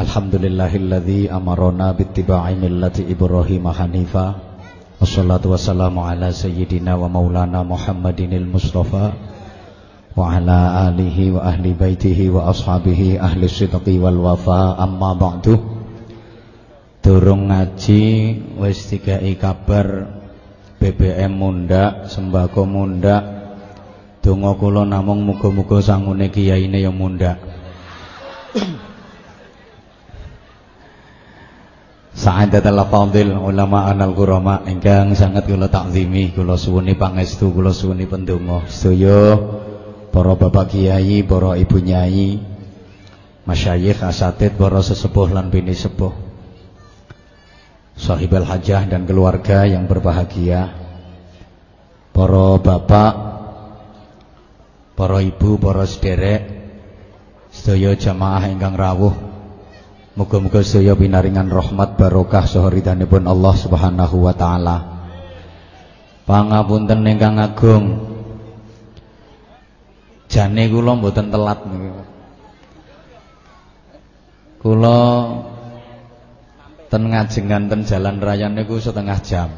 Alhamdulillahilladzi amarona bittiba'i millati Ibrahim hanifa. Wassalatu wassalamu ala sayyidina wa maulana Muhammadinil Mustafa Wa ala alihi wa ahli baitihi wa ashabihi ahli sidqi wal wafa. Amma ba'du. Durung ngaji wis dikai kabar BBM munda, sembako munda Donga kula namung muga-muga sangune kiyaine ya munda Sa'adatul fadil ulama anal qurama ingkang sangat kula takzimi kula suwuni pangestu kula suwuni pendonga. Sedaya para bapak kiai para ibu nyai masyayikh asatid para sesepuh lan bini sepuh sahibal hajah dan keluarga yang berbahagia para bapak para ibu para sederek sedaya jamaah ingkang rawuh Moga-moga sedaya pinaringan rahmat barokah saha ridhanipun Allah Subhanahu wa taala. Pangapunten ingkang agung. Jane kula mboten telat niku. Kula ten ngajengan ten jalan raya niku setengah jam.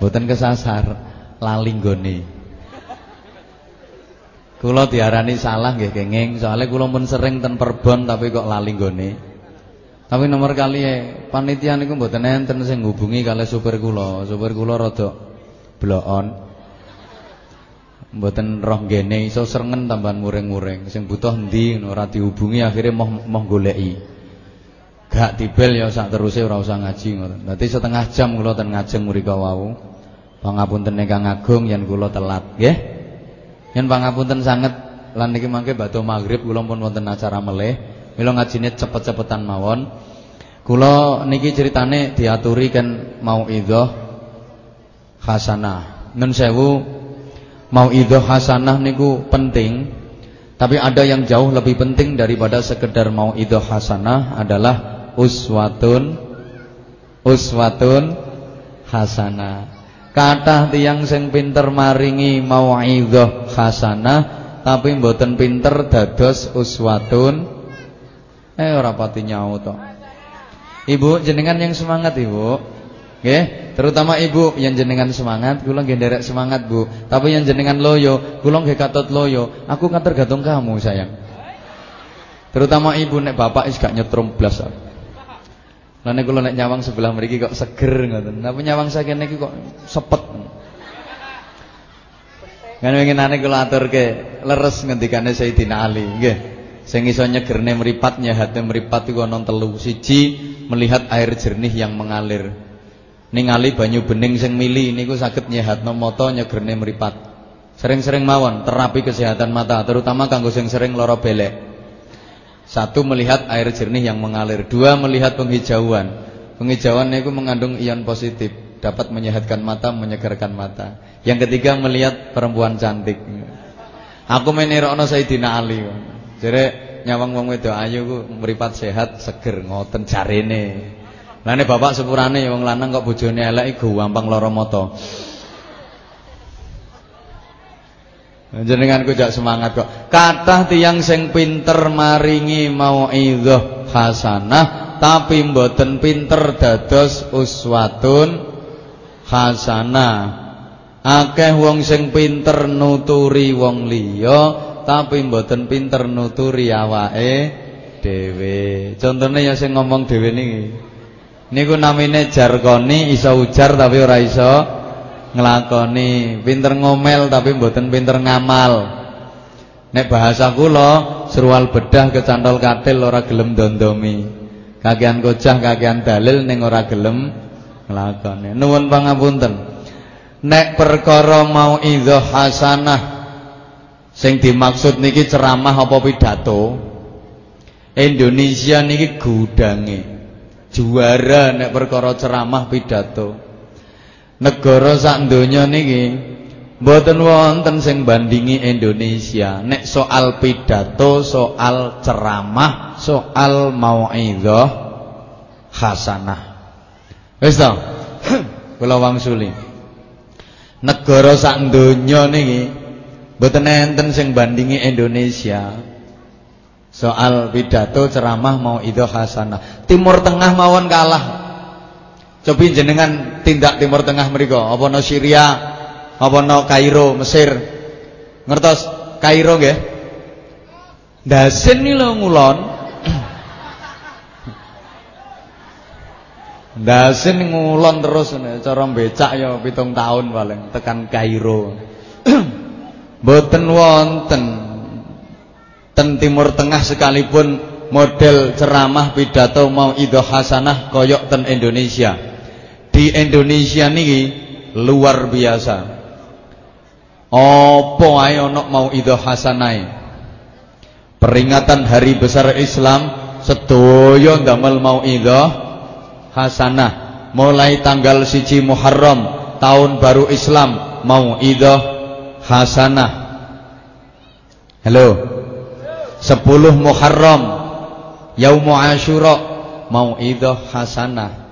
Mboten kesasar, lali nggone. Kula diarani salah nggih kenging, soalnya kula pun sering ten perbon tapi kok lali nggone. Tapi nomor kali e panitia niku mboten enten sing ngubungi kali supir kula. Supir kula rada blokon. Mboten roh ngene iso srengen tambahan muring-muring. Sing butuh endi ora dihubungi akhirnya moh moh goleki. Gak dibel ya sak teruse ora usah ngaji ngoten. Dadi setengah jam kula ten ngajeng mriko wau. Pangapunten ingkang agung yen kula telat, nggih. Yen pangapunten sanget lan niki mangke badhe maghrib kula pun wonten acara meleh. Mila ngajine cepet-cepetan mawon. Kula niki ceritane diaturi kan mauidhah hasanah. Nun sewu mauidhah hasanah niku penting. Tapi ada yang jauh lebih penting daripada sekedar mauidhah hasanah adalah uswatun uswatun hasanah. Kathah tiyang sing pinter maringi mauidhah hasanah tapi mboten pinter dados uswatun eh ora pati nyaut to. Ibu jenengan yang semangat Ibu. Nggih, terutama ibu yang jenengan semangat, kula nggih semangat, Bu. Tapi yang jenengan loyo, kula nggih katut loyo. Aku kan tergantung kamu, sayang. Terutama ibu nek bapak is gak nyetrum blas. Lah nek kula nek nyawang sebelah mriki kok seger ngoten. Napa nyawang saking niki kok sepet. Kan winginane kula aturke leres ngendikane Sayyidina Ali, nggih. Sing iso nyegerne mripat nyahate mripat iku ana telu. Siji, melihat air jernih yang mengalir. Ningali banyu bening sing mili niku saged nyehatno mata nyegerne mripat. Sering-sering mawon terapi kesehatan mata, terutama kanggo sing sering lara. Satu melihat air jernih yang mengalir, dua melihat penghijauan. Penghijauan itu mengandung ion positif, dapat menyehatkan mata, menyegarkan mata. Yang ketiga melihat perempuan cantik. Aku menirokno Sayyidina Ali. Jadi nyawang wong wedok ayu ku mripat sehat, seger ngoten jarene. Lah bapak sepurane wong lanang kok bojone elek iku gampang lara mata. Jenengan jak semangat kok. Kathah tiyang sing pinter maringi mauidhah hasanah tapi mboten pinter dados uswatun hasanah. Akeh wong sing pinter nuturi wong liya tapi mboten pinter nuturi awake dhewe. Contone ya sing ngomong dhewe niki. Niku namine jargoni iso ujar tapi ora iso ngelakoni, pinter ngomel tapi mboten pinter ngamal. Nek bahasa kula serual bedah kecantol katil ora gelem dondomi. Kagian kocah kagian dalil ning ora gelem nglakoni. Nuwun pangapunten. Nek perkara mau idhah hasanah sing dimaksud niki ceramah apa pidato? Indonesia niki gudange. Juara nek perkara ceramah pidato negara sak donya niki mboten wonten sing bandingi Indonesia nek soal pidato, soal ceramah, soal mauidhah hasanah. Wis to? Kula wangsuli. Negara sak donya niki mboten enten sing bandingi Indonesia. Soal pidato ceramah mau itu hasanah. Timur Tengah mawon kalah. Coba jenengan tindak Timur Tengah mereka. Apa no Syria, apa no Kairo, Mesir. Ngertos Kairo nggih? Dasin lo ngulon. Dasin ngulon terus cara becak ya pitung tahun paling tekan Kairo. Boten wonten ten Timur Tengah sekalipun model ceramah pidato mau idoh hasanah koyok ten Indonesia. Di Indonesia niki luar biasa. Apa ae ana mau idoh hasanah. Peringatan hari besar Islam sedoyo ndamel mau idoh hasanah. Mulai tanggal siji Muharram tahun baru Islam mau idoh hasanah. Halo. 10 Muharram Yaumu Asyura Mau'idah hasanah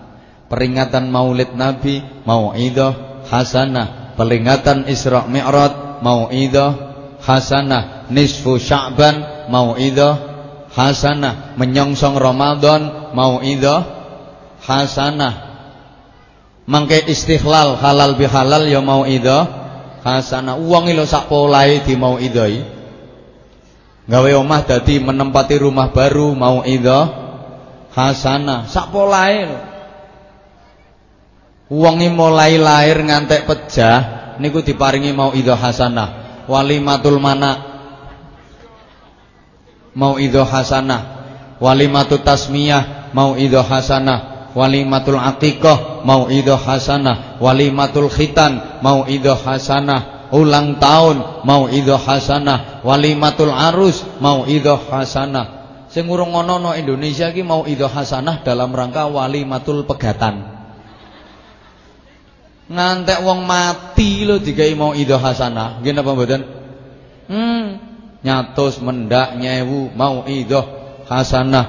Peringatan Maulid Nabi Mau'idah hasanah. Peringatan Isra Mi'raj Mau'idah hasanah. Nisfu Sya'ban Mau'idah hasanah. Menyongsong Ramadan Mau'idah hasanah. Mangke istighlal halal bihalal ya mau'idah hasanah. Uang ilo sak polahe di mau'idhai gawe omah dadi menempati rumah baru mau idho hasanah. Sak polahe wonge mulai lahir ngantek pejah niku diparingi mau idho hasanah. Walimatul mana? Mau idho hasanah. Walimatul tasmiyah mau idho hasanah. Walimatul aqiqah mau idho hasanah. Walimatul khitan mau idho hasanah. Ulang tahun mau idho hasanah. Walimatul arus mau idho hasanah. Sing urung ngono no Indonesia ki mau idho hasanah dalam rangka walimatul pegatan ngantek wong mati lo dikai mau idho hasanah. Nggih napa mboten? Hmm nyatus mendak nyewu mau idho hasanah.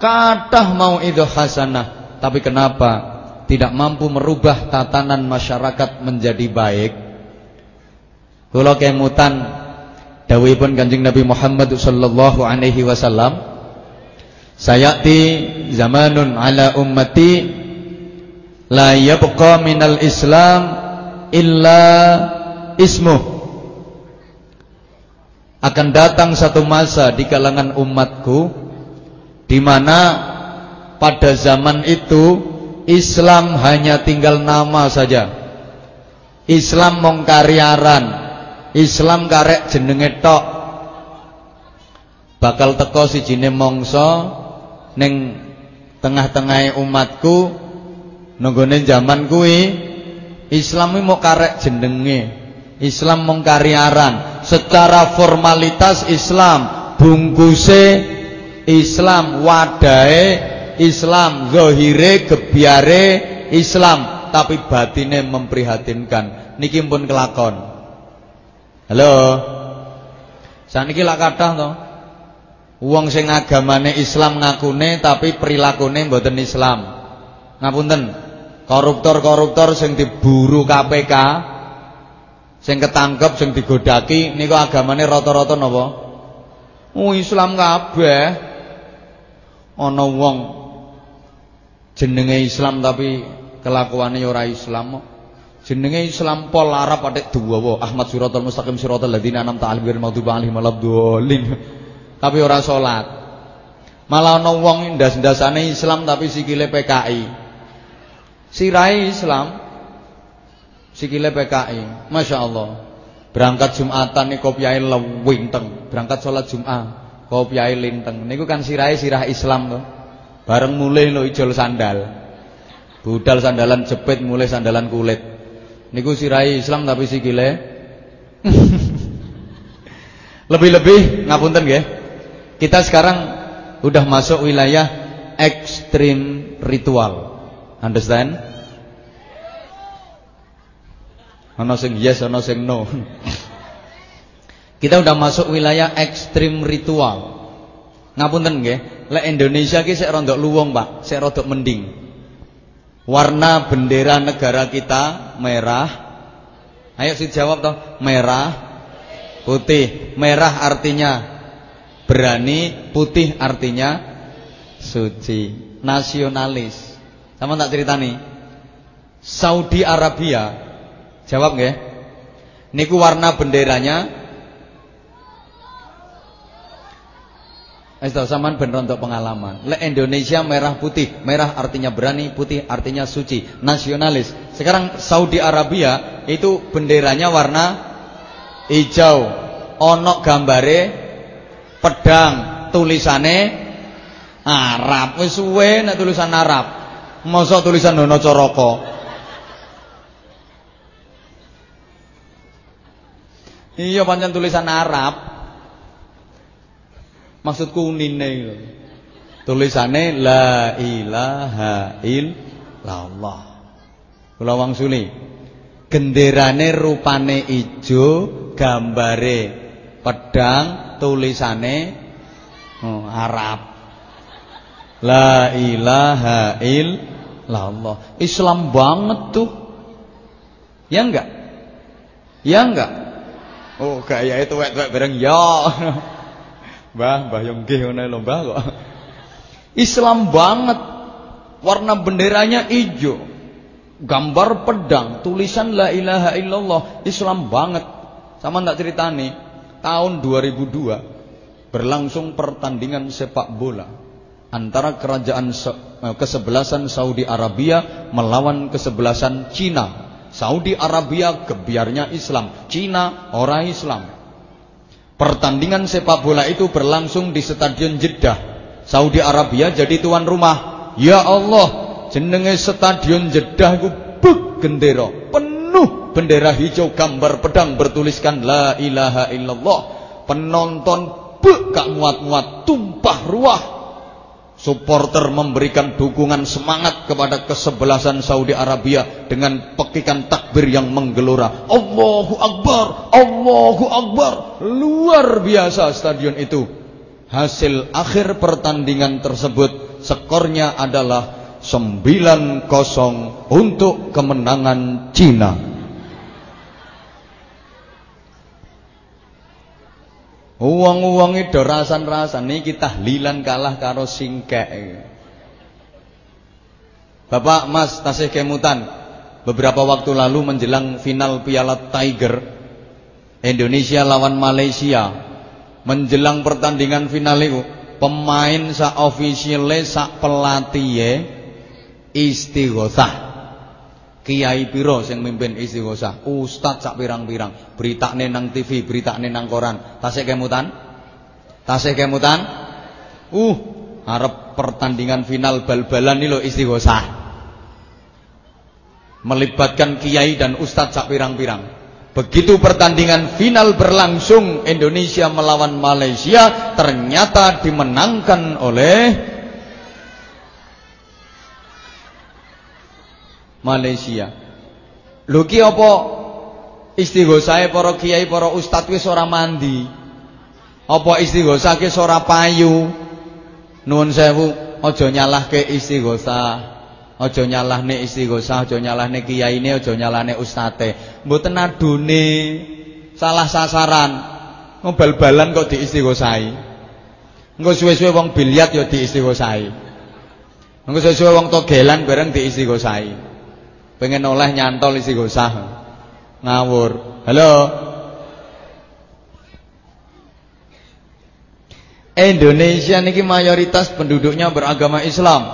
Kathah mau idho hasanah. Tapi kenapa? Tidak mampu merubah tatanan masyarakat menjadi baik. Kula kemutan dawuhipun Kanjeng Nabi Muhammad sallallahu alaihi wasallam sayati zamanun ala ummati la yabqa minal islam illa ismu akan datang satu masa di kalangan umatku di mana pada zaman itu Islam hanya tinggal nama saja. Islam mongkariaran Islam karek jenenge tok. Bakal teko sijine mangsa ning tengah-tengahe umatku nenggone zaman kuwi Islam mau karek jenenge Islam mung kariaran secara formalitas Islam bungkuse Islam wadahe Islam zahire gebyare Islam tapi batine memprihatinkan niki pun kelakon Halo. Saniki lak kathah to. Wong sing agamane Islam ngakune tapi prilakune mboten Islam. Ngapunten. Koruptor-koruptor sing diburu KPK sing ketangkep sing digodaki niku agamane rata-rata napa? Oh Islam kabeh. Ana wong jenenge Islam tapi kelakuane ora Islam. Jenenge Islam pol Arab atik duwawa Ahmad siratal mustaqim siratal ladzina an'amta 'alaihim ghairil maghdubi 'alaihim waladdallin. Tapi ora salat. Malah ana wong ndas-ndasane Islam tapi sikile PKI. Sirai Islam sikile PKI. Masya Allah. Berangkat Jumatan nih kopiai lewinteng. Berangkat sholat Jumat kopiai linteng. Niku kan sirai sirah Islam tuh. Bareng mulai lo ijol sandal. Budal sandalan jepit mulai sandalan kulit niku sirai Islam tapi sikile lebih-lebih ngapunten nggih kita sekarang udah masuk wilayah ekstrim ritual understand ana sing yes ana sing no kita udah masuk wilayah ekstrim ritual ngapunten nggih lek Indonesia ki sik rondok luwung Pak sik rondok mending Warna bendera negara kita merah. Ayo sih jawab toh, merah, putih. Merah artinya Berani, putih artinya suci. Nasionalis. Sama tak ceritani. Saudi Arabia. Jawab nggih? Niku warna benderanya Wis sampean ben untuk pengalaman. Le Indonesia merah putih, merah artinya berani, putih artinya suci, nasionalis. Sekarang Saudi Arabia itu benderanya warna hijau. Onok gambare pedang, tulisane Arab. Wis suwe nek tulisan Arab. Mosok tulisan Dono Coroko. Iya pancen tulisan Arab. Maksudku unine. Tulisane la ilaha illallah. Kula wangsuli. Genderane rupane ijo, gambare pedang, tulisane oh, Arab. La ilaha illallah. Islam banget tuh. Ya enggak? Ya enggak? Oh, gaya itu wek-wek bareng ya. Mbah, mbah yang nggih ngono lho kok. Islam banget. Warna benderanya hijau. Gambar pedang, tulisan la ilaha illallah, Islam banget. Sama ndak ceritane, tahun 2002 berlangsung pertandingan sepak bola antara kerajaan eh, kesebelasan Saudi Arabia melawan kesebelasan Cina. Saudi Arabia kebiarnya Islam, Cina orang Islam. Pertandingan sepak bola itu berlangsung di Stadion Jeddah. Saudi Arabia jadi tuan rumah. Ya Allah, jenenge Stadion Jeddah iku buk gendera, penuh bendera hijau gambar pedang bertuliskan la ilaha illallah. Penonton buk gak muat-muat, tumpah ruah Supporter memberikan dukungan semangat kepada kesebelasan Saudi Arabia dengan pekikan takbir yang menggelora. Allahu Akbar, Allahu Akbar. Luar biasa stadion itu. Hasil akhir pertandingan tersebut skornya adalah 9-0 untuk kemenangan Cina. Uang-uang itu rasan-rasan niki tahlilan kalah karo singkek. Bapak Mas tasih kemutan beberapa waktu lalu menjelang final Piala Tiger Indonesia lawan Malaysia menjelang pertandingan final itu pemain sa officiale sa pelatih istighosah Kiai piro sing mimpin istighosah? Ustaz sak pirang-pirang, beritane nang TV, beritane nang koran. Tasik kemutan? Tasik kemutan? Uh, arep pertandingan final bal-balan iki lho istighosah. Melibatkan kiai dan ustaz sak pirang-pirang. Begitu pertandingan final berlangsung Indonesia melawan Malaysia ternyata dimenangkan oleh Malaysia. Lho ki apa istighosahe para kiai para ustaz wis ora mandi? Apa istighosah ki ora payu? Nuwun sewu, aja nyalahke istighosah. Aja nyalahne istighosah, aja nyalahne kiyaine, aja nyalahne ustate. Mboten adune salah sasaran. Ngobal-balan kok diistighosahi. Engko suwe-suwe wong biliat ya diistighosahi. Engko suwe-suwe wong togelan bareng diistighosahi. Pengen oleh nyantol isi gosah. Ngawur. Halo. Indonesia niki mayoritas penduduknya beragama Islam.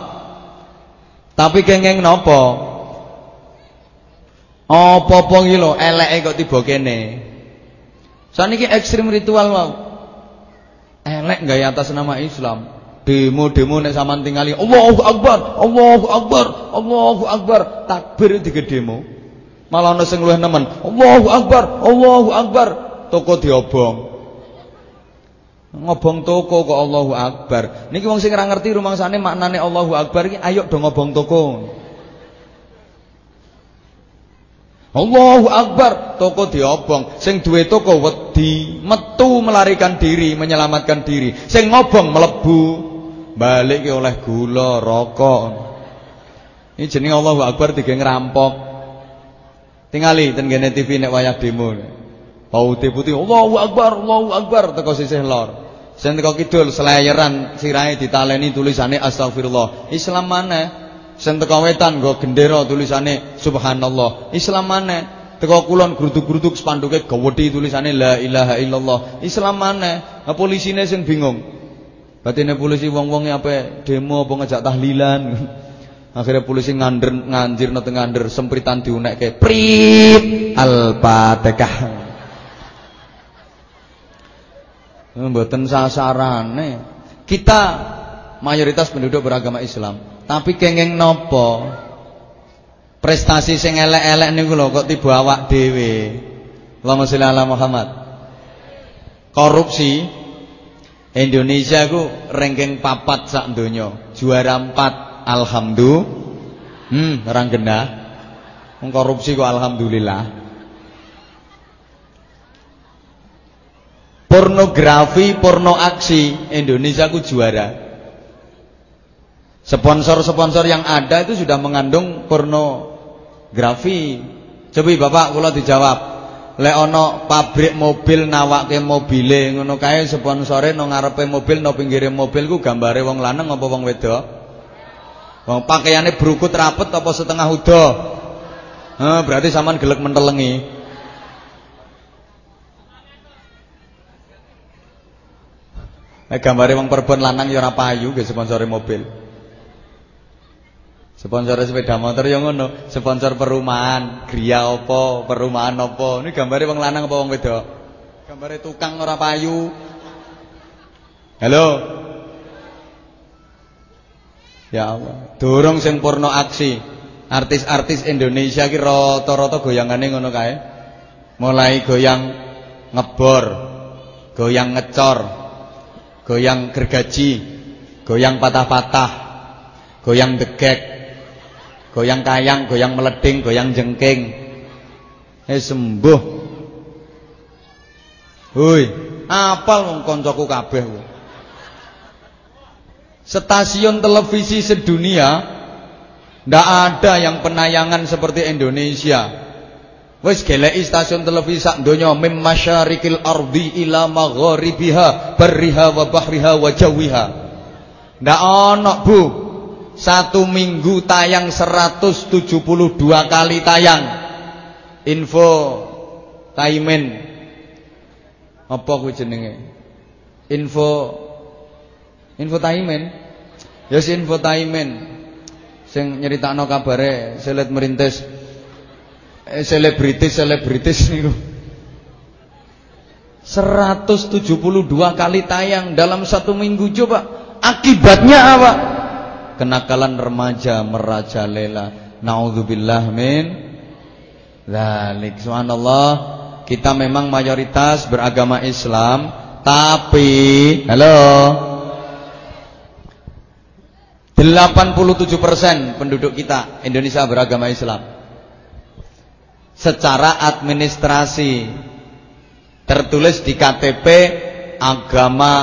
Tapi kengeng nopo? Apa-apa iki lho eleke kok tiba kene. Saniki ekstrim ritual wow. Elek gaya atas nama Islam. Demo-demo nek sampean tingali Allahu Akbar, Allahu Akbar, Allahu Akbar, takbir demo Malah ana sing luwih nemen, Allahu Akbar, Allahu Akbar, toko diobong. Ngobong toko kok Allahu Akbar. Niki wong sing ora ngerti rumangsane maknane Allahu Akbar iki ayo do ngobong toko. Allahu Akbar, toko diobong. Sing duwe toko wedi, metu melarikan diri, menyelamatkan diri. Sing ngobong melebu balik oleh gula, rokok. Ini jenenge Allahu Akbar tiga ngerampok. Tingali ten kene TV nek wayah demo. Pauti putih Allahu Akbar, Allahu Akbar teko sisih lor. Sing teko kidul selayeran sirahe ditaleni tulisane astagfirullah. Islam mana? Sing teko wetan nggo gendera tulisane subhanallah. Islam mana? Teko kulon gruduk-gruduk spanduke gawedi tulisane la ilaha illallah. Islam mana? Nah, polisine sing bingung. Batine polisi wong-wong apa demo apa ngejak tahlilan. Akhirnya polisi ngander nganjir nate ngander sempritan diunekke. Prit al-Fatihah. Mboten sasarane. Kita mayoritas penduduk beragama Islam, tapi kenging nopo? Prestasi sing elek-elek niku lho kok tiba awak dhewe. Allahumma sholli ala Muhammad. Korupsi Indonesia ku ranking papat sak donya, juara empat alhamdulillah. Hmm, orang genah. Korupsi kok alhamdulillah. Pornografi, porno aksi Indonesia ku juara. Sponsor-sponsor yang ada itu sudah mengandung pornografi. Coba Bapak kula dijawab. Lek ana pabrik mobil nawake mobile ngono kae sponsore nang ngarepe mobil nang pinggire mobil ku gambare wong lanang apa wong wedok? Wong pakaiane brukut rapet apa setengah udah? Heh, berarti sampean gelek mentelengi. Nek gambare wong perempuan lanang ya ora payu nggih sponsore mobil. Sponsor sepeda motor ya ngono, sponsor perumahan, gria apa, perumahan apa. Ini gambare wong lanang apa wong wedok? Gambare tukang ora payu. Halo. Ya Allah, dorong sing porno aksi. Artis-artis Indonesia ki rata-rata goyangane ngono kae. Mulai goyang ngebor, goyang ngecor, goyang gergaji, goyang patah-patah, goyang degek, goyang kayang, goyang meleding, goyang jengking. Eh sembuh. Hui, apal wong kancaku kabeh Stasiun televisi sedunia ndak ada yang penayangan seperti Indonesia. Wis geleki stasiun televisi sak donya mim masyarikil ardi ila magharibiha barriha wa bahriha wa jawiha. Ndak ana, Bu. Satu minggu tayang 172 kali tayang. Info Taimen. Apa kuwi jenenge? Info Info Taimen. Ya si Info Taimen. Sing nyeritakno kabare selet merintis eh, selebritis selebritis niku 172 kali tayang dalam satu minggu coba akibatnya apa kenakalan remaja merajalela naudzubillah min dzalik. Subhanallah kita memang mayoritas beragama Islam tapi halo 87% penduduk kita Indonesia beragama Islam. Secara administrasi tertulis di KTP agama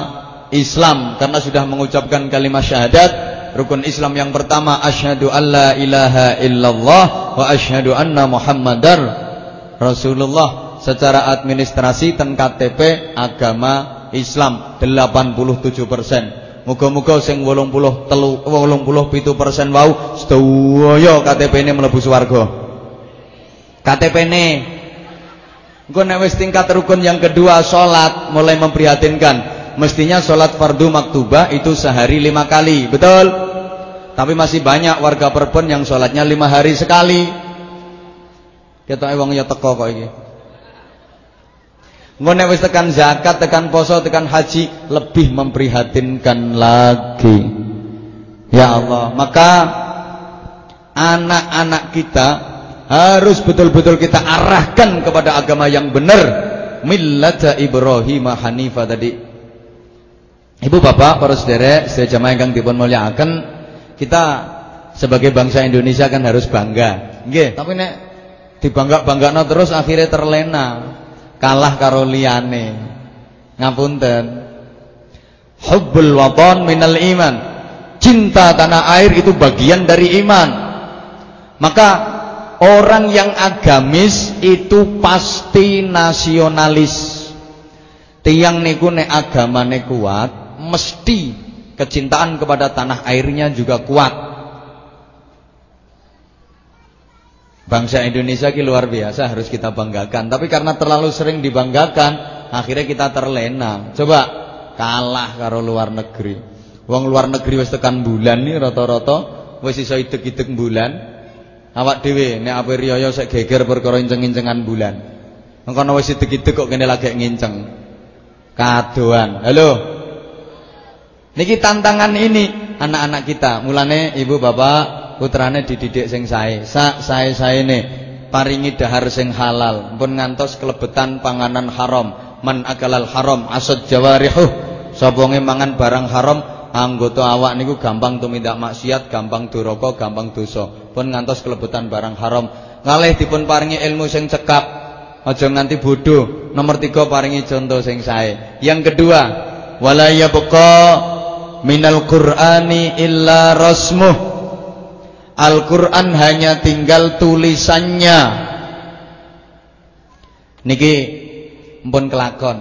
Islam karena sudah mengucapkan kalimat syahadat rukun Islam yang pertama asyhadu alla ilaha illallah wa asyhadu anna muhammadar rasulullah secara administrasi ten KTP agama Islam 87 persen Muga-muga sing 80 telu 87 persen wau sedaya KTP ini mlebu swarga. KTP ini Engko nek wis tingkat rukun yang kedua salat mulai memprihatinkan. Mestinya salat fardu maktubah itu sehari lima kali, betul? Tapi masih banyak warga perempuan yang salatnya lima hari sekali. Kita wong ya teko kok iki. Engko nek wis tekan zakat, tekan poso, tekan haji lebih memprihatinkan lagi. Ya Allah, maka anak-anak kita harus betul-betul kita arahkan kepada agama yang benar millata Ibrahim Hanifa tadi Ibu bapak para saudara saya jamaah yang dipun muliakan kita sebagai bangsa Indonesia kan harus bangga. Nggih. Tapi nek dibangga-banggakno terus akhirnya terlena. Kalah karo liyane. Ngapunten. Hubbul watan minal iman. Cinta tanah air itu bagian dari iman. Maka Orang yang agamis itu pasti nasionalis. Tiang niku nek agamane kuat, mesti kecintaan kepada tanah airnya juga kuat. Bangsa Indonesia ki luar biasa harus kita banggakan. Tapi karena terlalu sering dibanggakan, akhirnya kita terlena. Coba kalah karo luar negeri. Wong luar negeri wis tekan bulan nih rata-rata wis iso idek-idek bulan. Awak dhewe nek ape riyaya sik geger perkara inceng-incengan bulan. Engkono wis idek-idek kok kene lagi nginceng. Kadoan. Halo. Niki tantangan ini anak-anak kita. Mulane ibu bapak putrane dididik sing sae. Sak sae-saene paringi dahar sing halal, pun ngantos kelebetan panganan haram. Man akalal haram asad jawarihuh. Sapa mangan barang haram, anggota awak niku gampang tumindak maksiat, gampang duraka, gampang dosa. Pun ngantos kelebetan barang haram. Ngalih dipun paringi ilmu sing cekap. Aja nganti bodoh. Nomor tiga paringi contoh sing sae. Yang kedua, wala yabqa minal qur'ani illa rasmuh. Al-Quran hanya tinggal tulisannya. Niki Mpun kelakon.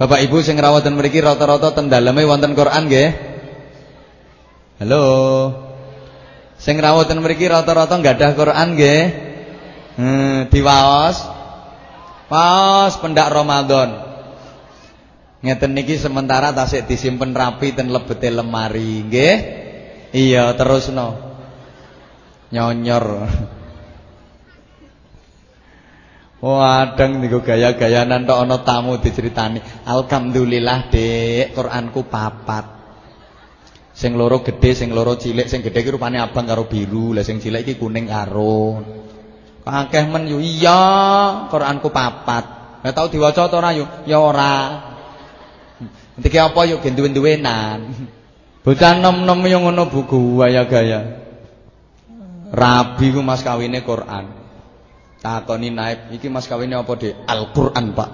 Bapak Ibu sing rawatan mriki rata-rata teng daleme wonten Quran nggih. Halo. Sing rawatan mriki rata-rata ada Quran nggih. Hmm diwaos. Waos pendak Ramadan Ngeten niki sementara tasik disimpen rapi ten lebete lemari nggih Iya terus no nyonyor. Wadang niku gaya-gayanan tok ana tamu diceritani. Alhamdulillah, Dik, Quranku papat. Sing loro gede, sing loro cilik, sing gede iki rupane abang karo biru, lah sing cilik iki kuning karo. Akeh men yo iya, Quranku papat. Lah tau diwaca ta ora yo? Ya ora. Entike apa yo gen duwe-duwenan. Bocah nom-nom yo ngono buku gaya-gaya. Rabi ku mas kawine Quran. Takoni naib, iki mas kawine apa, Dik? Al-Qur'an, Pak.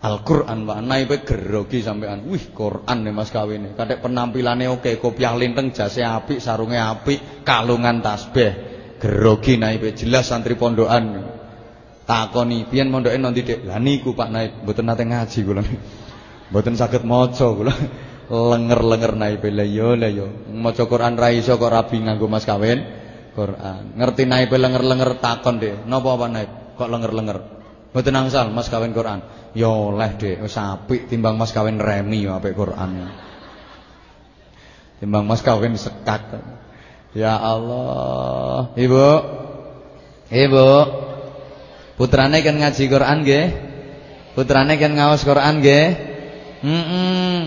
Al-Qur'an, Pak. Naibe gerogi sampean. Wih, Quran nih mas kawine. Kadek penampilannya oke, kopiah linteng, jase apik, sarunge apik, kalungan tasbih. Gerogi naibe jelas santri pondokan. Takoni, pian mondoke nanti Dik? Lah niku Pak Naib, mboten nate ngaji kula. Mboten saged maca kula. Lenger-lenger naibe lah yo lah yo. Maca Quran ra iso kok rabi nganggo mas kawin. Quran. Ngerti naib lenger-lenger takon deh. Napa apa naib? Kok lenger-lenger? Mboten angsal Mas kawin Quran. Ya oleh deh, wis apik timbang Mas kawin remi ya apik Quran. Timbang Mas kawin sekat. Ya Allah. Ibu. Ibu. Putrane kan ngaji Quran nggih? Putrane kan ngaos Quran nggih? Heeh.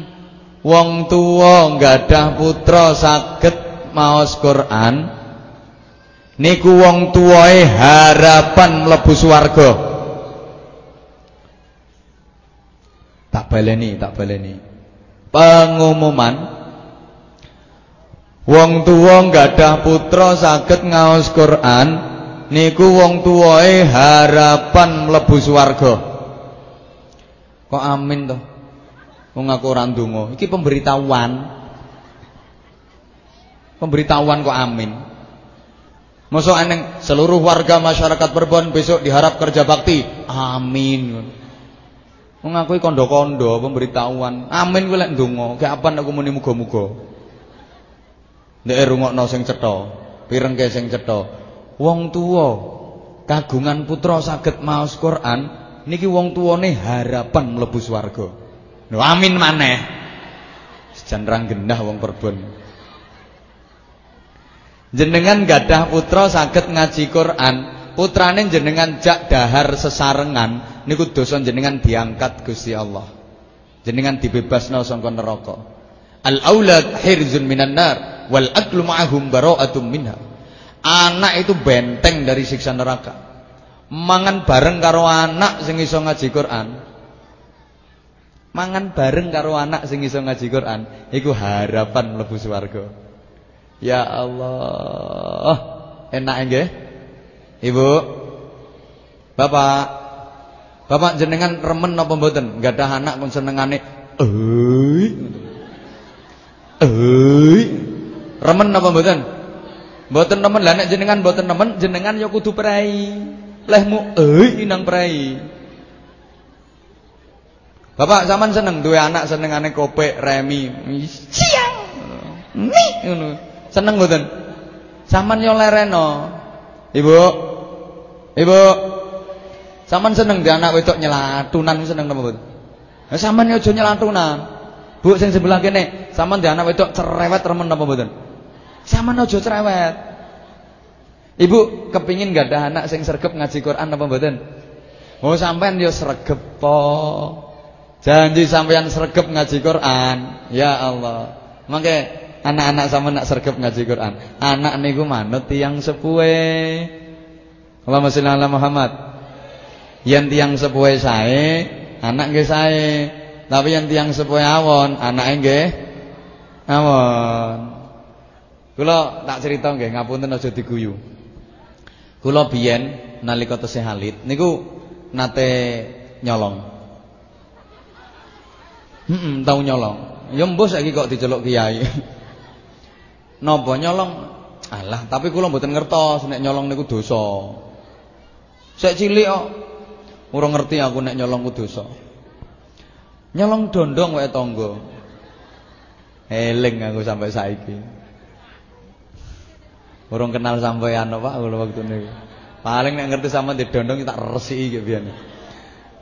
Wong tuwa nggadah putra saged maos Quran. Niku wong tuwae harapan mlebu swarga. Tak baleni tak baleni. Pengumuman. Wong tuwa nggadah putra saged ngaos Quran niku wong tuwae harapan mlebu swarga. Kok amin to wong aku ora ndonga iki pemberitahuan pemberitahuan kok amin Masuk aneng seluruh warga masyarakat Berbon besok diharap kerja bakti. Amin. Mengakui kondo-kondo pemberitahuan. Amin kuwi lek ndonga. Kayak apa aku muni muga-muga. Nek rungokno sing cetha, pirengke sing cetha. Wong tuwa kagungan putra saged maos Quran niki wong tuwane harapan mlebu swarga. Lho amin maneh. Sejan rang gendah wong Berbon jenengan gadah putra saged ngaji Quran putrane jenengan jak dahar sesarengan niku dosa jenengan diangkat Gusti Allah. Jenengan dibebasno saka neraka. Al aulad hirzun minan nar wal aklu ma'ahum bara'atum minha. Anak itu benteng dari siksa neraka. Mangan bareng karo anak sing iso ngaji Quran mangan bareng karo anak sing iso ngaji Quran iku harapan mlebu swarga Ya Allah. Enak nggih? Ibu. Bapak. Bapak jenengan remen napa mboten? Gadah anak pun senengane euy. Euy. Remen napa mboten? Mboten nemen. Lah nek jenengan mboten nemen, jenengan ya kudu prei. Lehmu euy nang prei. Bapak zaman seneng duwe anak senengane kopek, remi, siang. Nih ngono. Seneng mboten? Saman yo lereno. Ibu. Ibu. Saman seneng di anak wedok nyelatunan seneng napa mboten? Lah sampean yo aja nyelatunan. Bu sing sebelah kene, sampean di anak wedok cerewet remen napa mboten? Sampean aja cerewet. Ibu kepingin gak ada anak sing sregep ngaji Quran apa mboten? Oh sampean yo sregep po. Janji sampean sregep ngaji Quran. Ya Allah. Mangke anak-anak sama nak sregep ngaji Quran. Anak niku manut tiyang sepuhe. Allahumma sholli ala Muhammad. Yen tiyang sepuhe sae, anak nggih sae. Tapi yen tiyang sepuhe awon, anake nggih awon. Kula tak cerita nggih, ngapunten aja diguyu. Kula biyen nalika tesih halit niku nate nyolong. Heeh, tau nyolong. Ya mbah saiki kok diceluk kiai. Napa nyolong? Alah, tapi kula mboten ngertos nek nyolong niku dosa. Sek cilik kok ora ngerti aku nek nyolong ku dosa. Nyolong dondong wae tangga. Eling aku sampai saiki. Urung kenal sampean Pak kula waktu niku. Paling nek ngerti sama di dondong tak resiki iki biyen.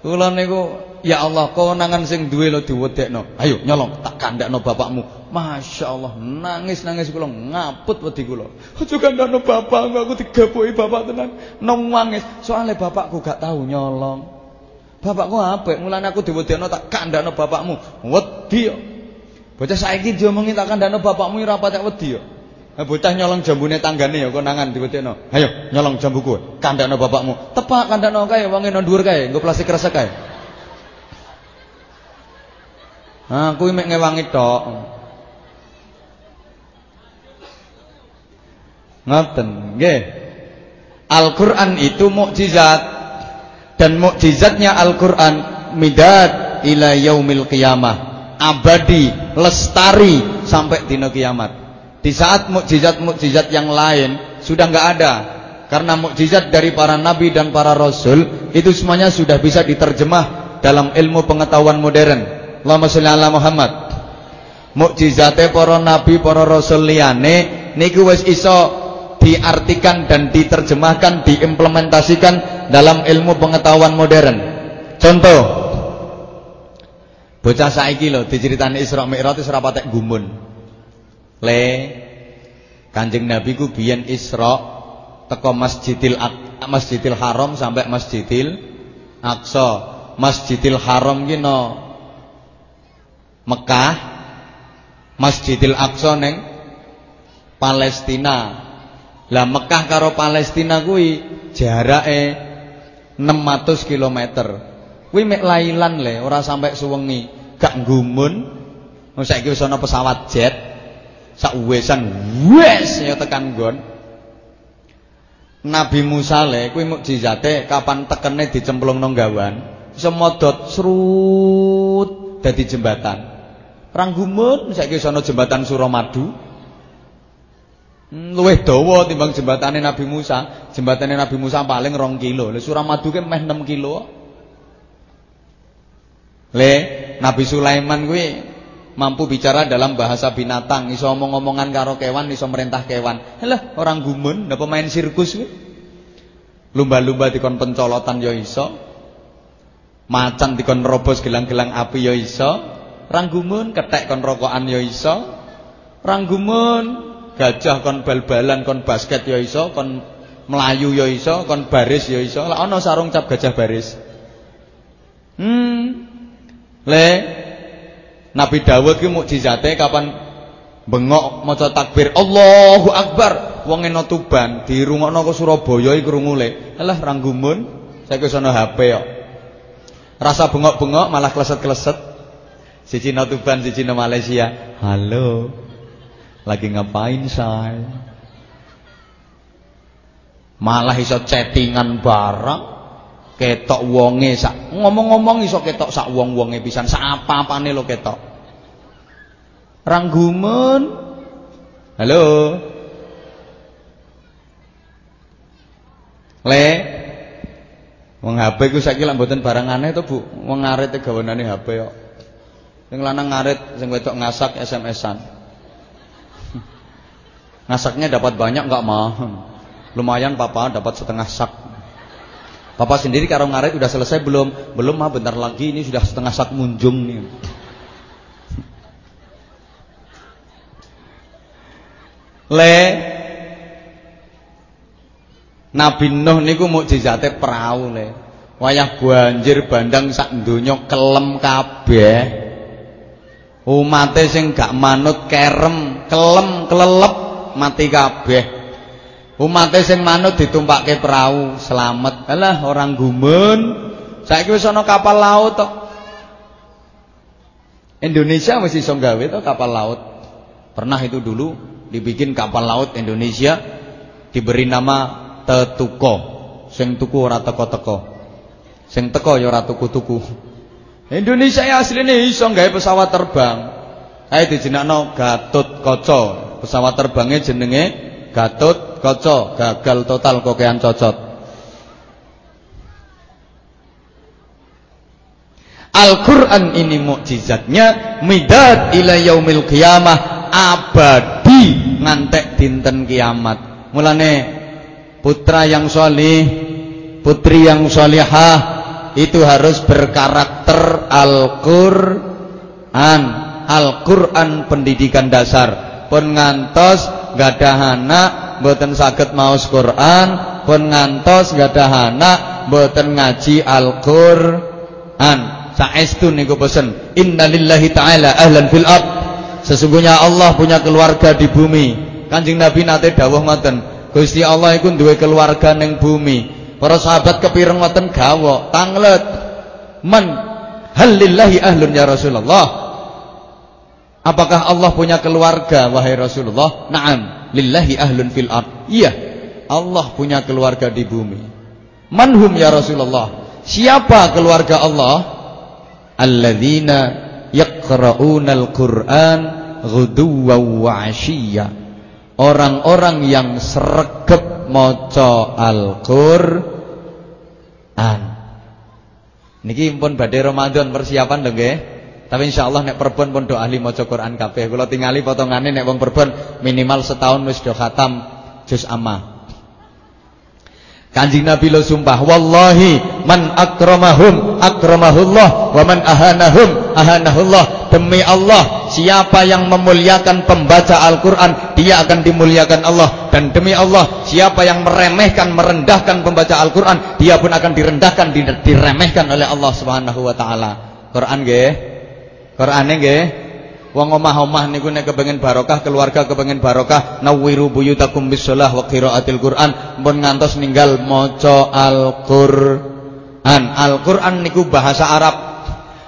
Kula niku ya Allah kewenangan sing duwe lo diwedekno. Ayo nyolong tak kandakno bapakmu. Masya Allah nangis-nangis kula ngaput wedi kula. Aja kandakno bapakku aku digapuhi bapak tenan. Nangis soalnya bapakku gak tahu nyolong. Bapakku apik mulane aku diwedekno tak kandakno bapakmu. Wedi yo. Bocah saiki diomongi tak kandakno bapakmu ora patek wedi yo. Nah, bocah nyolong jambune tanggane ya konangan diwedekno. Ayo nyolong jambuku, kandakno bapakmu. Tepak kandakno kae wong eno dhuwur kae, nggo plastik kresek kae. Nah, kuwi mek ngewangi tok. Ngoten, nggih. Al-Qur'an itu mukjizat dan mukjizatnya Al-Qur'an midad ila yaumil qiyamah. Abadi, lestari sampai dina kiamat. Di saat mukjizat-mukjizat yang lain sudah nggak ada karena mukjizat dari para nabi dan para rasul itu semuanya sudah bisa diterjemah dalam ilmu pengetahuan modern. Allahumma sholli ala Muhammad. Mukjizate para nabi, para rasul liyane niku wis iso diartikan dan diterjemahkan, diimplementasikan dalam ilmu pengetahuan modern. Contoh, bocah saiki lho diceritani Isra Mi'raj wis ora patek gumun. Le Kanjeng Nabi ku biyen Isra teko Masjidil Masjidil Haram sampai Masjidil Aqsa. Masjidil Haram ki no Mekah, Masjidil Aqsa neng Palestina. Lah Mekah karo Palestina kuwi jarake 600 km. Kuwi mek lailan le, ora sampai suwengi. Gak gumun. Wong saiki wis pesawat jet sakuwesan wes ya tekan nggon. Nabi Musa le kuwi mukjizate kapan tekene dicemplungno gawan semodot serut dadi jembatan. Ranggumun saiki ana jembatan Suramadu. Hmm, luwih dawa timbang jembatane Nabi Musa. Jembatane Nabi Musa paling rong kilo. Le Suramadu ke meh 6 kilo. Le Nabi Sulaiman kuwi mampu bicara dalam bahasa binatang, iso omong-omongan karo kewan, iso merintah kewan. Lah orang gumun, ndak pemain sirkus kuwi. Lumba-lumba dikon pencolotan ya iso. Macan dikon robos gelang-gelang api ya iso. Ranggumun ketek kon rokokan ya iso. Ranggumun gajah kon bal-balan kon basket ya iso, kon melayu ya iso, kon baris ya iso. Lah ana sarung cap gajah baris. Hmm. Le Nabi Dawud ki mukjizate kapan? Bengok maca takbir Allahu Akbar. Wong eno Tuban dirungokno ke Surabaya iku krungule alah ranggumun saiki sono HP kok rasa bengok-bengok malah kleset-kleset. Siji no Tuban siji no Malaysia. Halo lagi ngapain say? Malah iso chattingan bareng ketok wonge sak ngomong-ngomong iso ketok sak wong-wonge pisan sak apa-apane lo ketok ranggumun halo le wong HP ku saiki lak mboten barang aneh to, Bu. Wong ngarit gawenane HP kok. Sing lanang ngarit, sing wedok ngasak SMS-an. Ngasaknya dapat banyak enggak mah. Lumayan papa dapat setengah sak. Papa sendiri karo ngarit udah selesai belum? Belum mah bentar lagi ini sudah setengah sak munjung nih. Le Nabi Nuh niku mukjizate perahu le. Wayah banjir bandang sak donya kelem kabeh. Umate sing gak manut kerem, kelem, kelelep mati kabeh. Umate sing manut ditumpakke perahu, selamat. Alah orang gumun. Saiki wis ana kapal laut tok. Indonesia masih iso gawe to kapal laut. Pernah itu dulu dibikin kapal laut Indonesia diberi nama tetuko sing tuku ora teko-teko sing teko ya ora tuku-tuku Indonesia ya asline iso gawe pesawat terbang ae dijenakno Gatut Kaca pesawat terbangnya jenenge Gatut Kaca gagal total kokean cocot Al-Quran ini mukjizatnya midad ila yaumil qiyamah abadi ngantek dinten kiamat mulane putra yang solih, putri yang solihah itu harus berkarakter Al-Qur'an. Al-Qur'an pendidikan dasar. Pun ngantos gadah anak mboten saged maos Quran, pun ngantos gadah anak mboten ngaji Al-Qur'an. Saestu niku pesen, innalillahi ta'ala ahlan fil. Sesungguhnya Allah punya keluarga di bumi. Kanjeng Nabi nate dawuh ngoten, Gusti Allah iku duwe keluarga ning bumi. Para sahabat kepireng ngoten gawok, tanglet. Man halillahi ahlun ya Rasulullah. Apakah Allah punya keluarga wahai Rasulullah? Naam, lillahi ahlun fil ard. Iya, Allah punya keluarga di bumi. Manhum ya Rasulullah? Siapa keluarga Allah? Alladzina yaqra'unal Qur'an ghuduwan wa 'ashiyya orang-orang yang sregep maca Al-Qur'an. Niki pun badhe Ramadan persiapan lho nggih. Tapi insyaallah nek perpon pun do ahli maca Quran kabeh. Kula tingali potongane nek wong perpon minimal setahun wis do khatam juz amma. Kanjeng Nabi lo sumpah wallahi man akramahum akramahullah wa man ahanahum ahanahullah demi Allah siapa yang memuliakan pembaca Al-Qur'an dia akan dimuliakan Allah dan demi Allah siapa yang meremehkan merendahkan pembaca Al-Qur'an dia pun akan direndahkan diremehkan oleh Allah Subhanahu wa taala Quran nggih Qur'ane nggih Wong omah-omah niku nek kepengin barokah, keluarga kepengin barokah, nawwiru buyutakum bisalah wa qiraatil Qur'an, mun ngantos ninggal maca Al-Qur'an. Al-Qur'an niku bahasa Arab.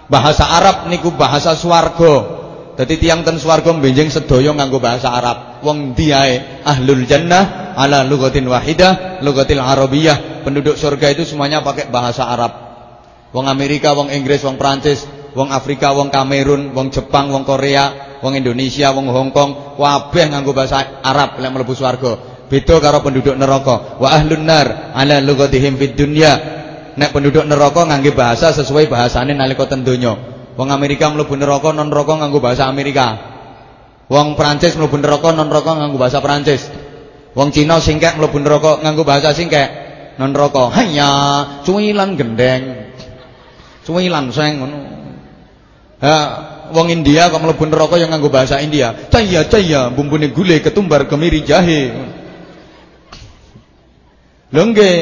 Bahasa Arab niku bahasa swarga. Dadi tiyang ten swarga benjing sedaya nganggo bahasa Arab. Wong diae ahlul jannah ala lughatin wahidah, lughatil arabiyyah. Penduduk surga itu semuanya pakai bahasa Arab. Wong Amerika, wong Inggris, wong Prancis wong Afrika, wong Kamerun, wong Jepang, wong Korea, wong Indonesia, wong Hong Kong, kabeh nganggo bahasa Arab lek mlebu swarga. Beda karo penduduk neraka. Wa ahlun nar ala lughatihim fid dunya. Nek penduduk neraka ngangge bahasa sesuai bahasane nalika ten donya. Wong Amerika mlebu neraka non neraka nganggo bahasa Amerika. Wong Prancis mlebu neraka non neraka nganggo bahasa Prancis. Wong Cina singkek mlebu neraka nganggo bahasa singkek. Non neraka hanya cuwilan gendeng. Cuwilan seng ngono. Ha, wong India kok mlebu neraka yang nganggo bahasa India. Caya caya bumbune gule ketumbar kemiri jahe. Lho nggih.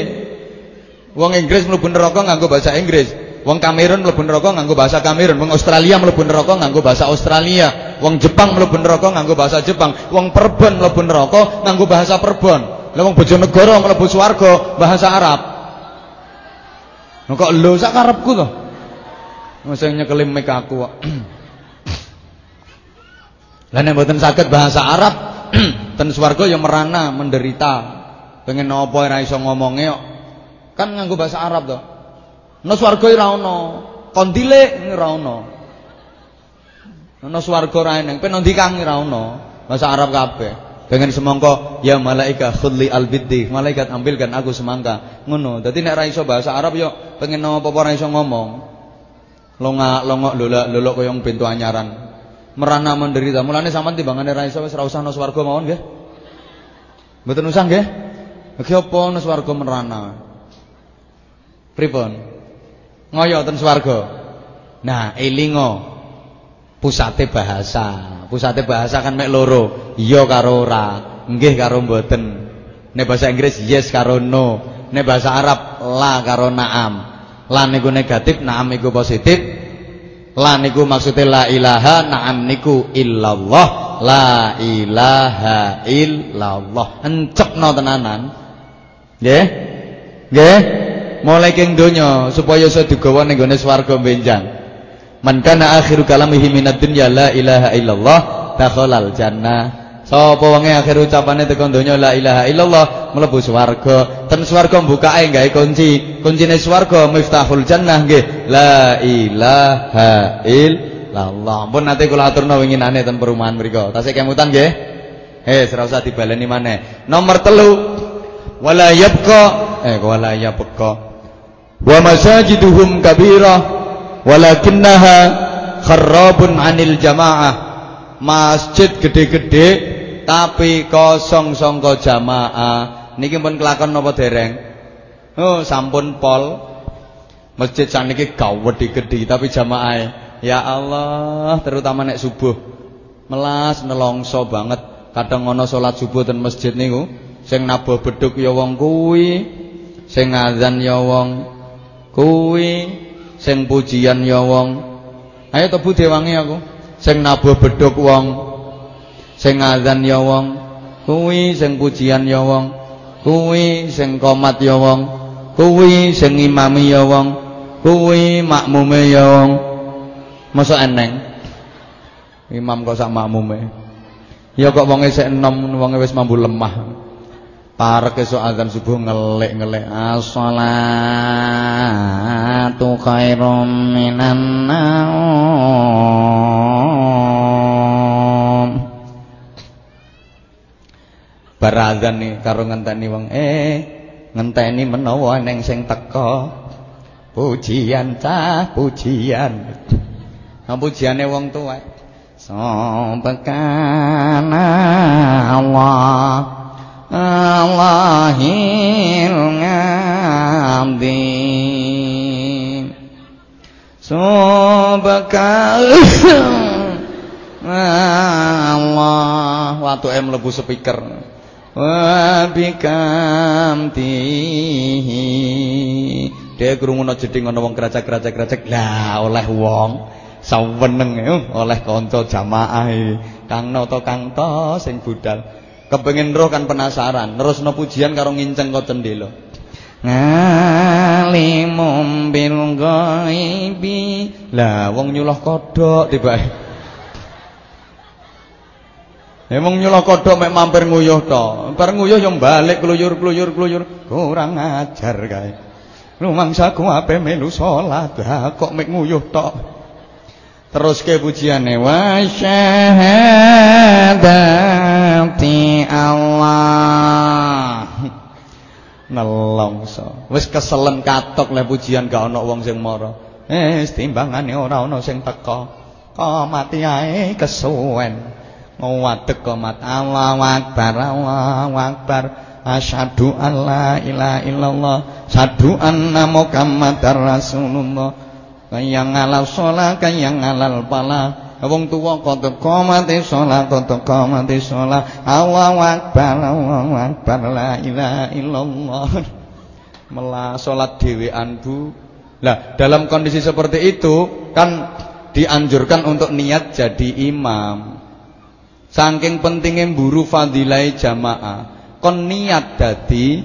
Wong Inggris mlebu neraka nganggo bahasa Inggris. Wong Kamerun mlebu neraka nganggo bahasa Kamerun, wong Australia mlebu neraka nganggo bahasa Australia, wong Jepang mlebu neraka nganggo bahasa Jepang, wong Perbon mlebu neraka nganggo bahasa Perbon. Lah wong Bojonegoro mlebu swarga bahasa Arab. Kok lho sak karepku to? Masa nyekeli mik aku kok. Lah nek mboten bahasa Arab, ten swarga ya merana, menderita. Pengen apa ora iso ngomonge kok. Kan nganggo bahasa Arab to. Nek swarga ora ono, kondile ora ono. Nek swarga ora eneng, pen ndi kang ora ono. Bahasa Arab kabeh. Pengen semangka, ya malaika khudli albiddi. Malaikat ambilkan aku semangka. Ngono. Dadi nek ra iso bahasa Arab yo pengen apa-apa ra iso ngomong. Longak longok lolak lolok koyo pintu anyaran. Merana menderita. Mulane sampean timbangane ra iso wis ra usah nang swarga mawon nggih. Mboten usah nggih. Iki apa nang swarga merana? Pripun? Ngoyo ten swarga. Nah, elingo pusate bahasa. Pusate bahasa kan mek loro, iya karo ora, nggih karo mboten. Nek bahasa Inggris yes karo no. Nek bahasa Arab la karo naam. La niku negatif, naam niku positif. La niku maksudnya la ilaha, naam niku illallah. La ilaha illallah. Encepno tenanan. Nggih? Nggih? Mulai keng donya supaya iso digawa ning gone swarga benjang. Man kana akhiru kalamihi minad dunya la ilaha illallah dakhalal jannah. Sapa wonge akhir ucapane tekan donya la ilaha illallah mlebu swarga. Ten swarga mbukake gawe kunci. Kuncine swarga miftahul jannah nggih. La ilaha illallah. Ampun nate kula aturna winginane ten perumahan mriku. Tasih kemutan nggih. Eh, ora usah dibaleni maneh. Nomor telu wala yabqa eh wala yabqa wa masajiduhum kabirah walakinnaha kharrabun anil jamaah masjid gede-gede tapi kosong sangka jamaah niki pun kelakon napa dereng? Oh sampun pol masjid saniki gawedi-gede tapi jamaah ya Allah terutama nek subuh. Melas nelongso banget. Kadang ngono salat subuh ten masjid niku sing nabuh beduk ya wong kuwi sing ngazan ya wong kuwi sing pujian ya wong. Ayo tebu dewangi aku. Sing nabuh bedhok wong sing ngadzan ya wong kuwi sing pujian ya wong kuwi sing komat ya wong. Kuwi sing imami ya wong. Kuwi makmume ya wong. Eneng? Imam kok sak makmume? Ya kok wonge sik enom wonge wis mambu lemah. Parek esuk azan subuh ngelik-ngelik as-salatu khairum minan. Bar azan nih karo ngenteni wong eh ngenteni menawa neng sing teka. Pujian cah pujian. Nah, pujiane wong tuwa. Sobekana Allah Allahil ngabdi Subhanallah Allah em lebu speaker Wa bikamtihi Dia kerungun jeding ana wong keracak-keracak-keracak Lah oleh wong saweneng oleh kanca jamaah Kang nata kang to sing budal Kepengen roh kan penasaran, no pujian karo nginceng kok cendela. Ngalimum bil ghaibi. Lah wong nyuloh kodhok tiba. Emang nyuloh kodhok mek mampir nguyuh to. Bar nguyuh yo balik kluyur-kluyur kluyur. Kurang ajar kae. Lumangsaku ape melu salat, kok mek nguyuh tok. Terus ke pujiane wa syahadati Allah. Nelongso. Wis keselen katok le pujian gak ana wong sing mara. Eh timbangane ora ana sing teka. Kok mati ae kesuwen. Ngadeg komat Allahu akbar. Allahu akbar. Asyhadu an la ilaha illallah, asyhadu anna Muhammadar Rasulullah. Kayang ngalal sholat kayang ngalal pala. Wong tuwa kota komati sholat kota komati sholat. Allahu akbar Allahu akbar. La ilaha illallah. Melah sholat dhewean Bu. Lah dalam kondisi seperti itu kan dianjurkan untuk niat jadi imam saking pentingnya buru fadilai jamaah kon niat dadi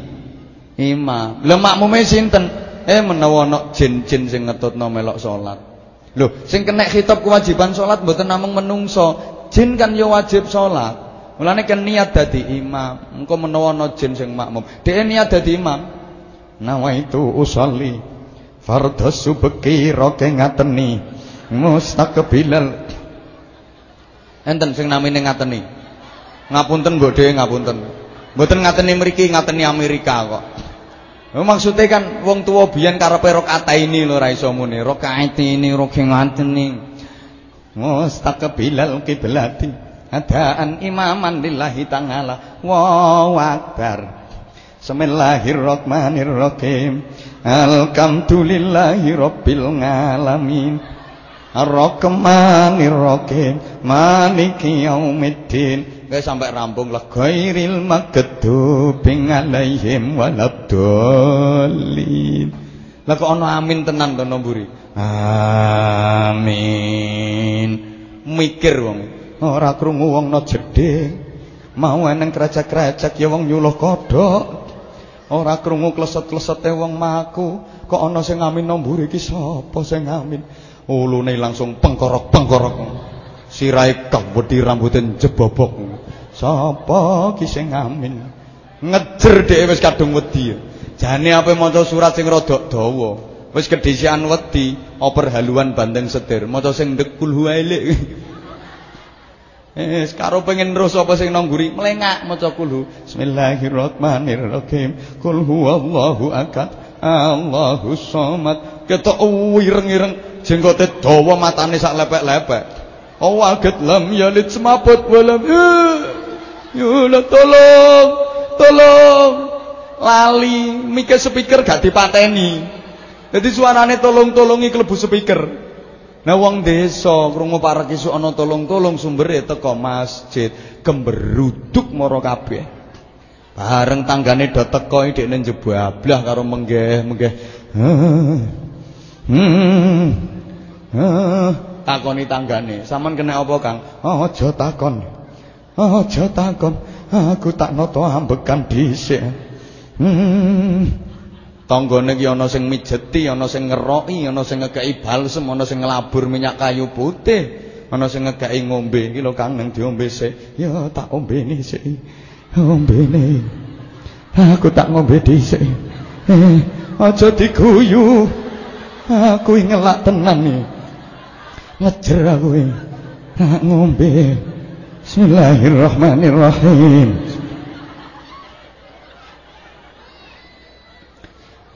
imam lemak makmume sinten Eh menawa ana jin-jin sing ngetutno melok salat. Lho, sing kena khitab kewajiban salat mboten namung menungso, jin kan ya wajib salat. Mulane kan niat dadi imam. Engko menawa ana jin sing makmum, dhek niat dadi imam. Nawaitu usolli fardhu subki roke ngateni mustaqbilal. Enten sing namine ngateni. Ngapunten mbok dhewe ngapunten. Mboten ngateni mriki, ngateni Amerika kok. Maksudnya kan wong tua biyen karepe rakaat ini lho ra iso muni. Rakaat ini roke ngateni. Mustaqbilal kiblati. Adaan imaman lillahi ta'ala. Wa akbar. Bismillahirrahmanirrahim. Alhamdulillahi rabbil alamin. Ar-Rahmanir-Rahim Maliki yaumiddin. Gak sampai rampung lah Ghairil maghdubi alaihim waladdallin Lah kok ana amin tenan to nomburi? Amin. Mikir wong. Ora krungu wong no jeding mau eneng kerajak-kerajak ya wong nyuluh kodhok. Ora krungu kleset-klesete wong maku. Kok ana sing amin nomburi? Iki sapa sing amin ulune langsung pengkorok-pengkorok sirahe kawedi rambuté jebobok. Sapa ki sing ngamin ngejer dhek wis kadung wedi. Jane ape maca surat sing rada dawa? Wis kedhisian wedi oper haluan banteng setir. Maca sing ndekul Eh, karo pengen terus apa sing nongguri? Melengak maca kulhu. Bismillahirrahmanirrahim. Qul huwallahu akad. Allahus samad. Ketok wireng-ireng jenggote dawa matane sak lepek-lepek. Oh waget lam yalid semaput walam ya tolong tolong lali mikir speaker gak dipateni. Jadi suarane tolong-tolongi klebu speaker. Nah wong desa krungu parek isuk ana tolong-tolong sumbere teko masjid gemberuduk mara kabeh. Bareng tanggane do teko ndekne jebablah karo menggeh-menggeh. Hmm. Takoni tanggane, "Saman kena apa, Kang?" "Aja takon. Aja takon. Aku tak nata ambekan dhisik." Hmm. Tanggane ki ana sing mijeti, ana sing ngeroki, ana sing ngekeki balsem, ana sing nglabur minyak kayu putih, ana sing ngekeki ngombe. Iki lho Kang nang diombe sik. Ya tak ombeni sik. Ombene. Aku tak ngombe dhisik. Eh, aja diguyu. Aku ngelak tenan iki. Ngejer aku nak ngombe Bismillahirrahmanirrahim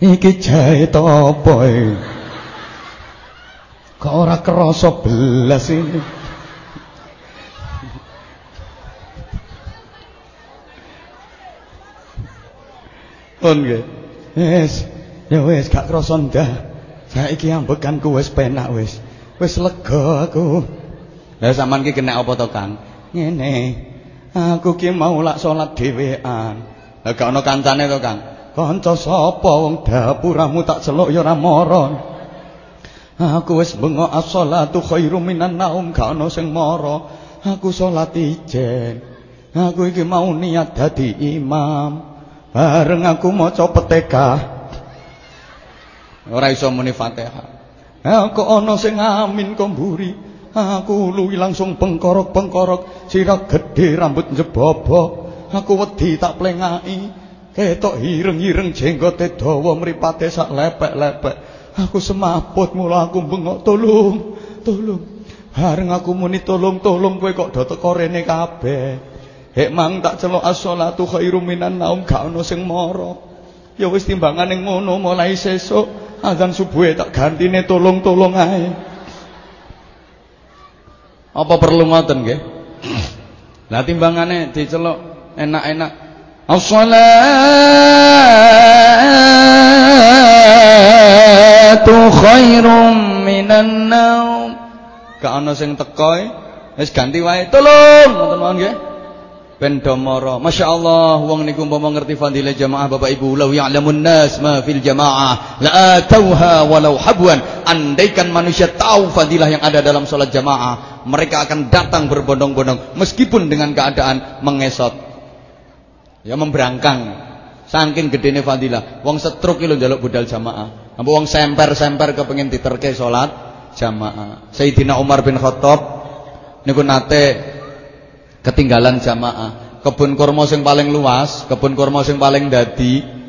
Iki jahe apa iki Kok ora krasa belas ini Pun nggih. Wis, ya wis gak krasa ndah. Saiki ambekanku wis penak wis. Wis lega aku. Lah sampean ki kena apa to, Kang? Ngene. Aku ki mau lak salat dhewean. Lah gak ana kancane to, Kang? Kanca sapa wong dapuramu tak celuk ya ora mara. Aku wis bengok as-shalatu khairum minan naum gak ana sing mara. Aku salat ijen. Aku iki mau niat dadi imam. Bareng aku maca Fatihah. Ora iso muni Fatihah. Aku ana sing amin kok mburi. Aku luwi langsung bengkorok-bengkorok, sirah gedhe rambut njebobok. Aku wedi tak plengaki. Ketok hireng-hireng jenggote dawa mripate sak lepek-lepek. Aku semaput mula aku bengok tolong, tolong. Bareng aku muni tolong-tolong kowe kok do teko rene kabeh. Hek mang tak celok as-shalatu khairum minan naum gak ono sing mara. Ya wis timbangane ngono mulai sesuk azan subuh tak gantine tolong-tolong ae. Apa perlu ngoten nggih? Lah timbangane diceluk enak-enak. As-salatu khairum minan naum. Gak ana sing wis ganti wae. Tolong ngoten mawon. Pendomoro. Masya Allah, wong niku umpama ngerti fadilah jamaah Bapak Ibu, lau ya'lamun nas ma fil jamaah, la atauha walau habwan. Andaikan manusia tahu fadilah yang ada dalam salat jamaah, mereka akan datang berbondong-bondong meskipun dengan keadaan mengesot. Ya memberangkang. Saking gedene fadilah, wong setruk iki lho njaluk budal jamaah. Ambo wong semper-semper kepengin diterke salat jamaah. Sayyidina Umar bin Khattab niku nate ketinggalan jamaah. Kebun kurma sing paling luas, kebun kurma sing paling dadi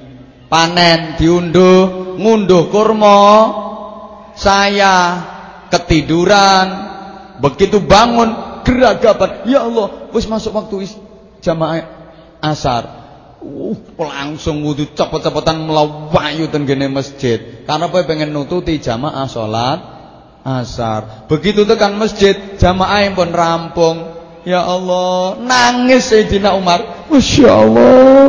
panen diunduh, ngunduh kurma. Saya ketiduran, begitu bangun geragapan. Ya Allah, wis masuk waktu jamaah asar. Uh, langsung wudu cepet-cepetan melawayu ten gene masjid. Karena apa pengen nututi jamaah salat asar. Begitu tekan masjid, jamaah yang pun rampung. Ya Allah, nangis Sayyidina Umar. Masya Allah,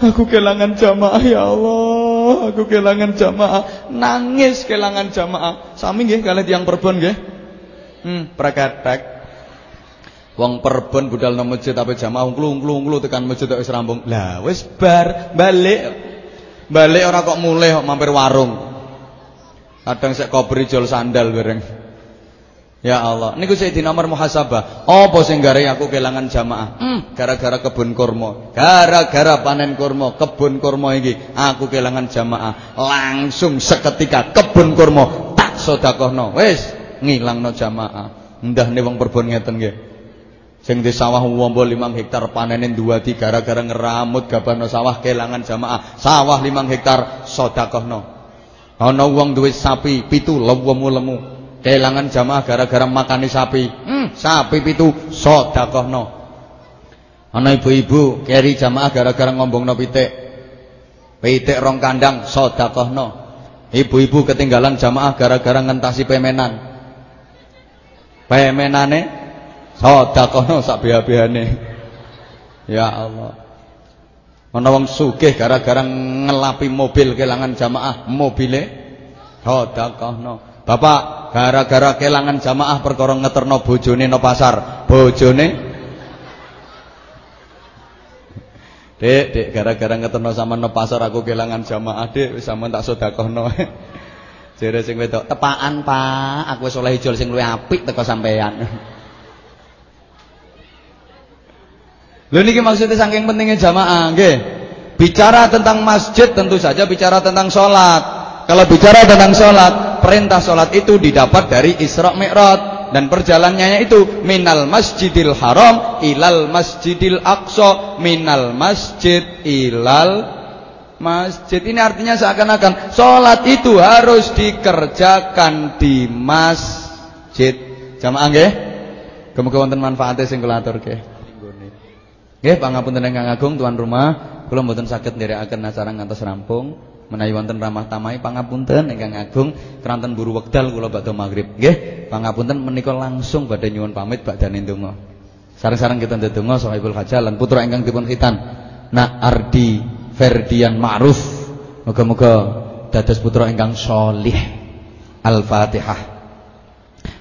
aku kehilangan jamaah ya Allah, aku kehilangan jamaah. Nangis kehilangan jamaah. Sami nggih kalian yang perbon nggih? Hmm, praketek. Wong perbon budal nang masjid tapi jamaah nglu-nglu tekan masjid wis rampung. Lah wis bar, balik. Balik ora kok mulai kok mampir warung. Kadang sik kobri jol sandal bareng. Ya Allah, niku saya di nomor muhasabah. Apa sing gare aku kehilangan jamaah? Hmm, gara-gara kebun kurma. Gara-gara panen kurma, kebun kurma iki aku kehilangan jamaah. Langsung seketika kebun kurma tak sedekahno. Wis ngilangno jamaah. Ndahne wong perbon ngeten nggih. Sing di sawah wombo 5 hektar panenin dua tiga gara-gara ngeramut gabano sawah kelangan jamaah. Sawah 5 hektar sedekahno. Ana wong duwe sapi pitu lemu lemu. Kelangan jamaah gara-gara makani sapi. Hmm, sapi pitu sedekahno. Ana ibu-ibu keri jamaah gara-gara ngombongno pitik. Pitik rong kandang sedekahno. Ibu-ibu ketinggalan jamaah gara-gara ngentasi pemenan. Pemenane sedekahno sak beha-behane. Ya Allah. Ana wong sugih gara-gara ngelapi mobil kelangan jamaah, mobile sedekahno. Bapak gara-gara kelangan jamaah perkara ngeterno bojone no pasar, bojone Dek, dek gara-gara ngeterno sama no pasar aku kelangan jamaah, Dek, sampean tak sedekahno. Jere sing wedok, "Tepaan, Pak. Aku wis oleh ijol sing luwih apik teko sampean." Lho niki maksudnya saking pentingnya jamaah, nggih. Bicara tentang masjid tentu saja bicara tentang sholat. Kalau bicara tentang sholat, perintah sholat itu didapat dari Isra Mi'raj. Dan perjalanannya itu minal masjidil haram ilal masjidil aqsa minal masjid ilal masjid. Ini artinya seakan-akan sholat itu harus dikerjakan di masjid. Jamaah nggih? Kemudian wonten manfaatnya sing kula aturke. Nggih, pangapunten ingkang agung tuan rumah, kula mboten saged nderekaken acara ngantos rampung. Menawi wonten ramah tamai pangapunten ingkang agung keranten buru wekdal kula badhe magrib. Nggih, pangapunten menika langsung badhe nyuwun pamit badane ndonga. Sareng-sareng kita ndedonga sahibul hajal lan putra ingkang dipun khitan. Nak Ardi Ferdian Ma'ruf. Moga-moga dados putra ingkang sholih. Al-Fatihah.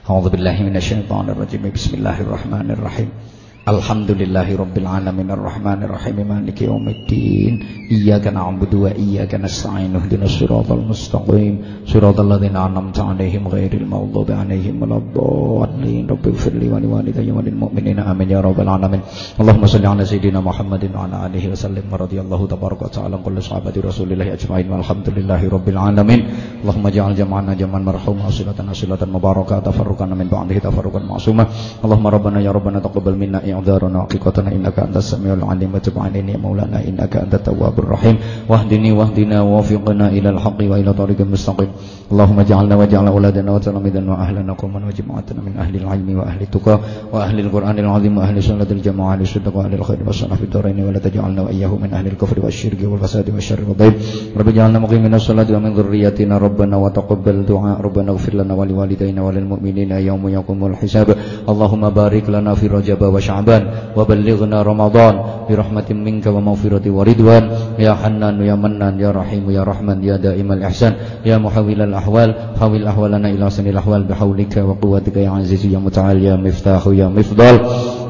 A'udzu billahi minasyaitonir rajim. Bismillahirrahmanirrahim. Alhamdulillahi Rabbil Alamin Ar-Rahman Ar-Rahim Maliki Yawmiddin. Iyaka na'budu wa iyaka nasta'in. Ihdinas siratal mustaqim. Siratal ladzina an'amta 'alaihim ghairil maghdubi 'alaihim waladdallin Rabbi ighfirli wa liwalidayya wa lil amin ya rabbal alamin. Allahumma shalli 'ala sayyidina Muhammadin wa 'ala alihi wa sallim. Wa radhiyallahu tabaraka wa ta'ala. Kulli sahabati Rasulillah ajma'in. Walhamdulillahi rabbil alamin. Allahumma ja'al jam'ana jam'an marhuma. Silatan silatan mubarakah tafarruqan min ba'dihi. Tafarruqan ma'suma. Allahumma rabbana ya rabbana taqabbal minna ya أعذارنا وحقيقتنا إنك أنت السميع العليم وتب علينا يا مولانا إنك أنت التواب الرحيم واهدني واهدنا ووفقنا إلى الحق وإلى طريق مستقيم اللهم اجعلنا واجعل أولادنا وتلاميذنا وأهلنا قوما وجماعتنا من أهل العلم وأهل التقى وأهل القرآن العظيم وأهل سنة الجماعة أهل الصدق وأهل الخير والصلاح في الدارين ولا تجعلنا وإياه من أهل الكفر والشرك والفساد والشر والضيب رب اجعلنا مقيمين الصلاة ومن ذريتنا ربنا وتقبل دعاء ربنا اغفر لنا ولوالدينا وللمؤمنين يوم يقوم الحساب اللهم بارك لنا في رجب وشعبان شعبان وبلغنا رمضان برحمة منك ومغفرة ورضوان. يا حنان يا منان يا رحيم يا رحمن يا دائم الإحسان. يا محول الأحوال حول أحوالنا إلى سن الأحوال بحولك وقوتك يا عزيز يا متعال يا مفتاح يا مفضل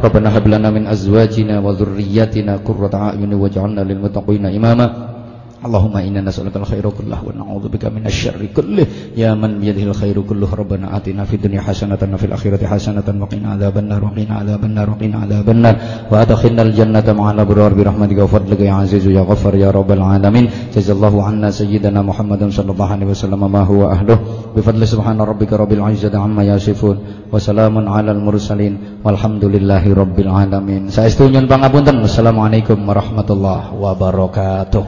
ربنا هب لنا من أزواجنا وذرياتنا قرة أعين واجعلنا للمتقين إماما. Allahumma inna nas'aluka al-khairu kullahu wa na'udzubika minasyarri kullih ya man biyadihil khairu kulluh rabbana atina fid dunya hasanatan wa fil akhirati hasanatan wa qina adzaban nar wa qina adzaban nar wa qina adzaban nar wa adkhilnal jannata ma'al abrar bi rahmatika wa fadlika ya azizu ya ghaffar ya rabbal alamin. Jazakallahu anna sayyidina Muhammadan sallallahu alaihi wasallam ma huwa ahluh. Bi fadli subhana rabbika rabbil izzati amma yasifun wa salamun alal mursalin. Walhamdulillahi rabbil alamin. Saya setuju pangapunten assalamualaikum warahmatullahi wabarakatuh.